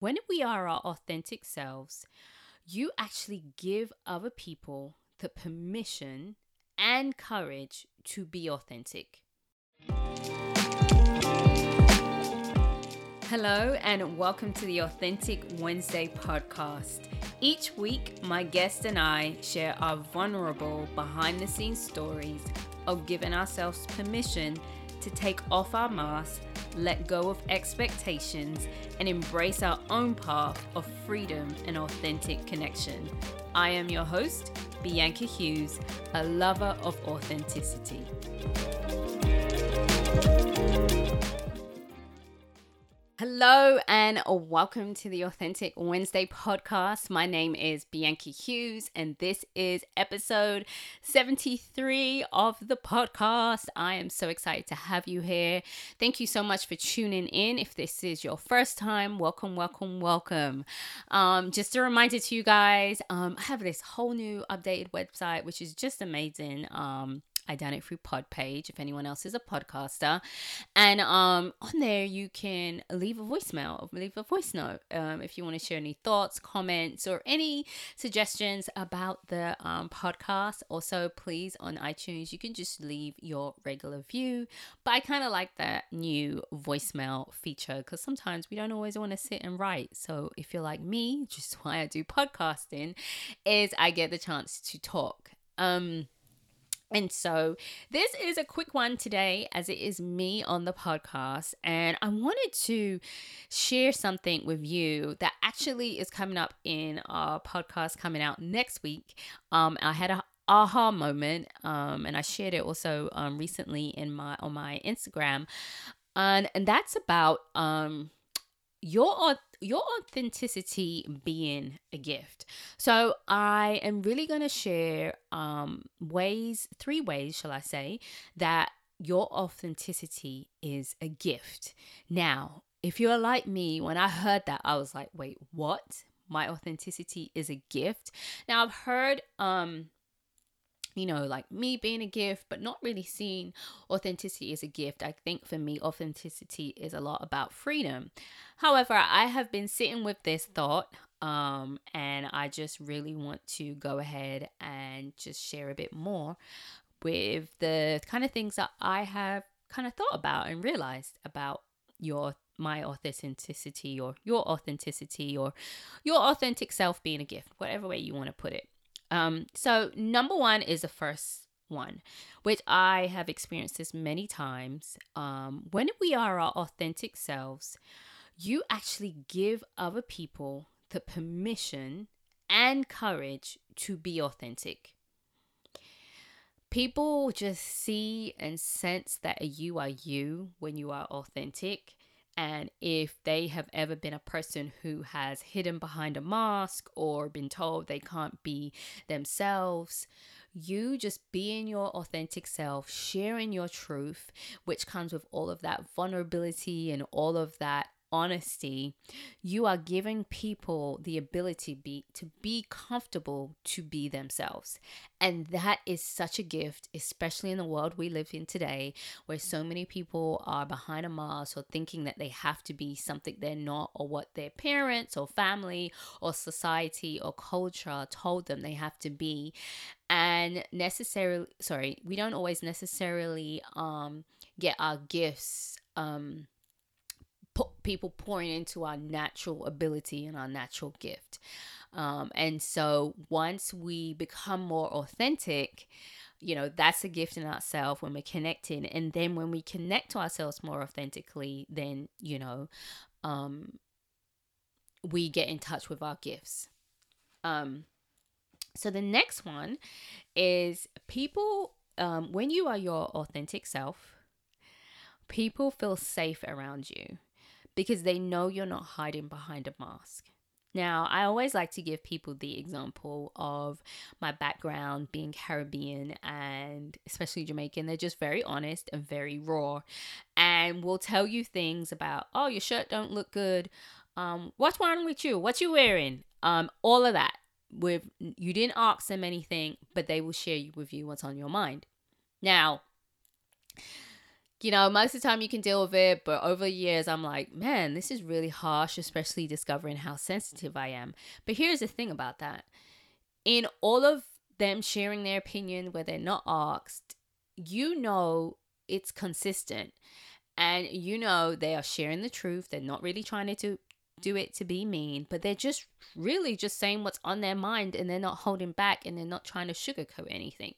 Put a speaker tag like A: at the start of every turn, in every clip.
A: when we are our authentic selves, you actually give other people the permission and courage to be authentic. Hello, and welcome to the Authentic Wednesday podcast. Each week, my guest and I share our vulnerable behind the scenes stories of giving ourselves permission to take off our masks, let go of expectations, and embrace our own path of freedom and authentic connection. I am your host, Bianca Hughes, a lover of authenticity. Hello and welcome to the Authentic Wednesday podcast. My name is Bianca Hughes and this is episode 73 of the podcast. I am so excited to have you here. Thank you so much for tuning in. If this is your first time, welcome, welcome, welcome. Um, just a reminder to you guys, um, I have this whole new updated website, which is just amazing. Um, I done it through Podpage if anyone else is a podcaster. And um, on there, you can leave a voicemail, leave a voice note um, if you want to share any thoughts, comments, or any suggestions about the um, podcast. Also, please on iTunes, you can just leave your regular view. But I kind of like that new voicemail feature because sometimes we don't always want to sit and write. So if you're like me, just why I do podcasting, is I get the chance to talk. Um, and so, this is a quick one today, as it is me on the podcast. And I wanted to share something with you that actually is coming up in our podcast coming out next week. Um, I had a aha moment um, and i shared it also um, recently in my on my instagram and and that's about um your your authenticity being a gift. So I am really going to share um ways, three ways, shall I say, that your authenticity is a gift. Now, if you're like me, when I heard that, I was like, wait, what? My authenticity is a gift. Now I've heard um you know, like me being a gift, but not really seeing authenticity as a gift. I think for me, authenticity is a lot about freedom. However, I have been sitting with this thought, um, and I just really want to go ahead and just share a bit more with the kind of things that I have kind of thought about and realized about your my authenticity or your authenticity or your authentic self being a gift, whatever way you want to put it. Um, so number one is the first one, which I have experienced this many times. Um, when we are our authentic selves, you actually give other people the permission and courage to be authentic. People just see and sense that you are you when you are authentic. And if they have ever been a person who has hidden behind a mask or been told they can't be themselves, you just being your authentic self, sharing your truth, which comes with all of that vulnerability and all of that honesty, you are giving people the ability be, to be comfortable to be themselves. And that is such a gift, especially in the world we live in today, where so many people are behind a mask or thinking that they have to be something they're not, or what their parents or family or society or culture told them they have to be. And necessarily, sorry, we don't always necessarily um, get our gifts. Um, people pouring into our natural ability and our natural gift. Um, and so once we become more authentic, you know, that's a gift in itself when we're connecting. And then when we connect to ourselves more authentically, then, you know, um, we get in touch with our gifts. Um, so the next one is people, um, when you are your authentic self, people feel safe around you because they know you're not hiding behind a mask. Now, I always like to give people the example of my background being Caribbean and especially Jamaican. They're just very honest and very raw and will tell you things about, oh, your shirt don't look good. Um, what's wrong with you? What you wearing? Um, all of that. With you didn't ask them anything, but they will share with you what's on your mind. Now, you know, most of the time you can deal with it, but over the years, I'm like, man, this is really harsh, especially discovering how sensitive I am. But here's the thing about that in all of them sharing their opinion where they're not asked, you know it's consistent and you know they are sharing the truth. They're not really trying to do it to be mean, but they're just really just saying what's on their mind and they're not holding back and they're not trying to sugarcoat anything.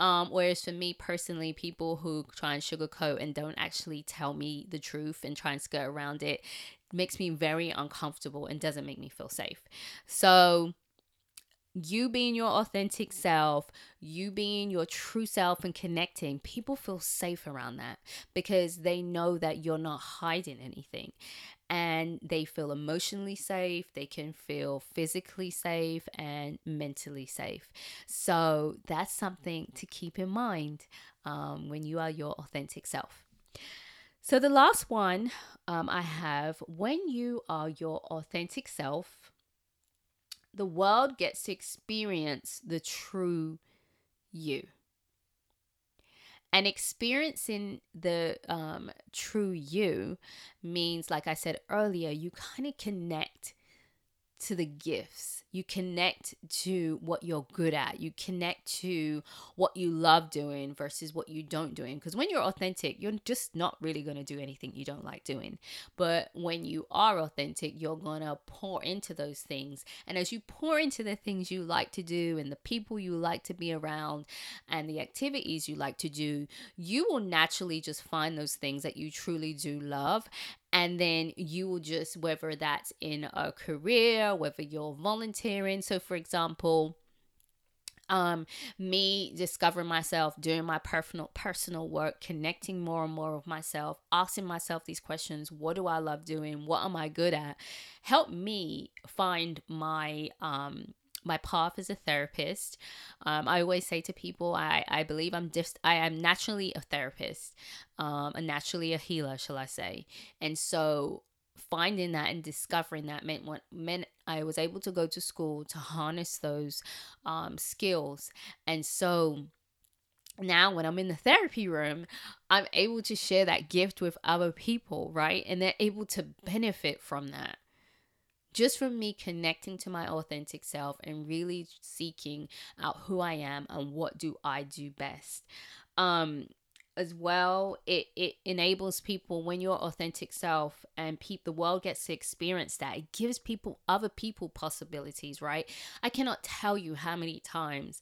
A: Um, whereas for me personally, people who try and sugarcoat and don't actually tell me the truth and try and skirt around it makes me very uncomfortable and doesn't make me feel safe. So, you being your authentic self, you being your true self and connecting, people feel safe around that because they know that you're not hiding anything and they feel emotionally safe, they can feel physically safe and mentally safe. So that's something to keep in mind um, when you are your authentic self. So the last one um, I have when you are your authentic self, the world gets to experience the true you. And experiencing the um, true you means like i said earlier you kind of connect to the gifts you connect to what you're good at. You connect to what you love doing versus what you don't doing. Because when you're authentic you're just not really going to do anything you don't like doing. But when you are authentic you're going to pour into those things. And as you pour into the things you like to do and the people you like to be around and the activities you like to do you will naturally just find those things that you truly do love. And then you will just whether that's in a career whether you're volunteering so for example um me discovering myself doing my personal personal work connecting more and more with myself asking myself these questions what do i love doing what am i good at help me find my um my path as a therapist. Um, I always say to people, I, I believe I'm just, I am naturally a therapist, um, and naturally a healer, shall I say. And so finding that and discovering that meant what meant I was able to go to school to harness those um, skills. And so now when I'm in the therapy room, I'm able to share that gift with other people, right? And they're able to benefit from that just from me connecting to my authentic self and really seeking out who I am and what do I do best. Um as well it it enables people when you're authentic self and pe- the world gets to experience that it gives people other people possibilities right i cannot tell you how many times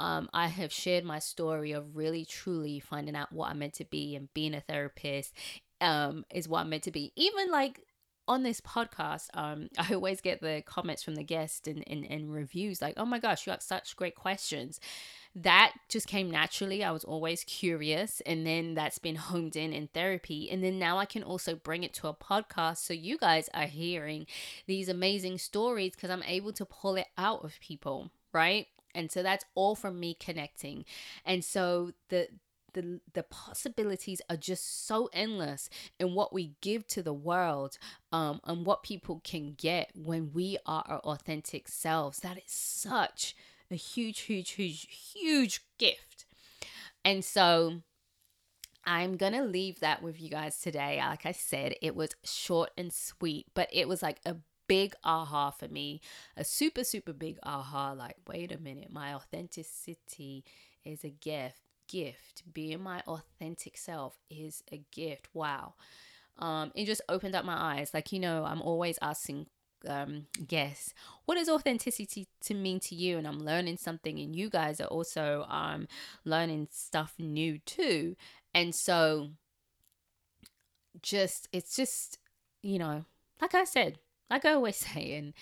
A: um, I have shared my story of really truly finding out what I'm meant to be and being a therapist um, is what I'm meant to be. Even like on this podcast, um, I always get the comments from the guests and, and, and reviews like, oh my gosh, you have such great questions. That just came naturally. I was always curious, and then that's been honed in in therapy. And then now I can also bring it to a podcast. So you guys are hearing these amazing stories because I'm able to pull it out of people, right? And so that's all from me connecting. And so the the the possibilities are just so endless in what we give to the world um and what people can get when we are our authentic selves that is such a huge huge huge huge gift and so I'm to leave that with you guys today. Like I said, it was short and sweet, but it was like a big aha for me. A super, super big aha. Like, wait a minute, my authenticity is a gift gift. Being my authentic self is a gift. Wow. Um, it just opened up my eyes. Like, you know, I'm always asking um guests what does authenticity to mean to you and i'm learning something and you guys are also um learning stuff new too and so just it's just you know like i said like i always say and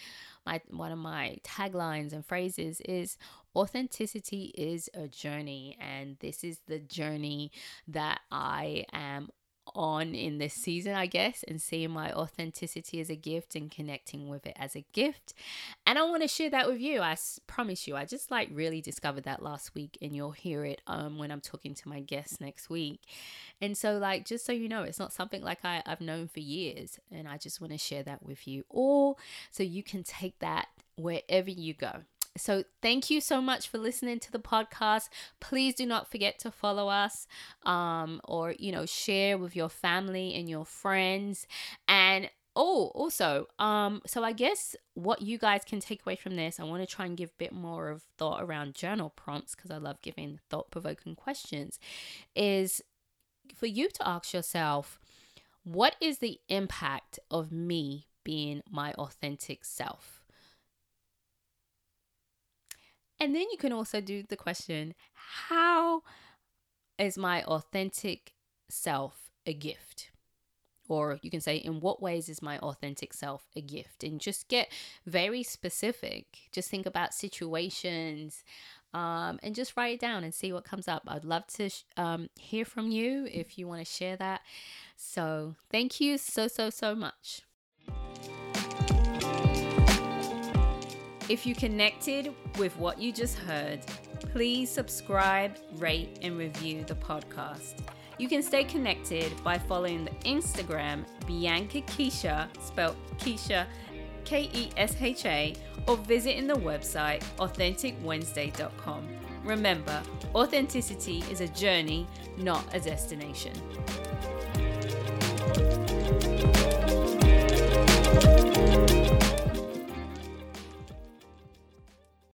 A: my one of my taglines and phrases is authenticity is a journey and this is the journey that I am on in this season, I guess, and seeing my authenticity as a gift and connecting with it as a gift. And I want to share that with you. I promise you, I just like really discovered that last week, and you'll hear it um when I'm talking to my guests next week. And so, like, just so you know, it's not something like I, I've known for years, and I just want to share that with you all so you can take that wherever you go. So thank you so much for listening to the podcast. Please do not forget to follow us um, or, you know, share with your family and your friends. And oh, also, um, so I guess what you guys can take away from this, I want to try and give a bit more of thought around journal prompts because I love giving thought provoking questions, is for you to ask yourself, what is the impact of me being my authentic self? And then you can also do the question how is my authentic self a gift? Or you can say, in what ways is my authentic self a gift? And just get very specific. Just think about situations um, and just write it down and see what comes up. I'd love to sh- um, hear from you if you want to share that. So, thank you so, so, so much. If you connected with what you just heard, please subscribe, rate, and review the podcast. You can stay connected by following the Instagram Bianca Kesha, spelled Kesha, K E S H A, or visiting the website authenticwednesday.com. Remember, authenticity is a journey, not a destination.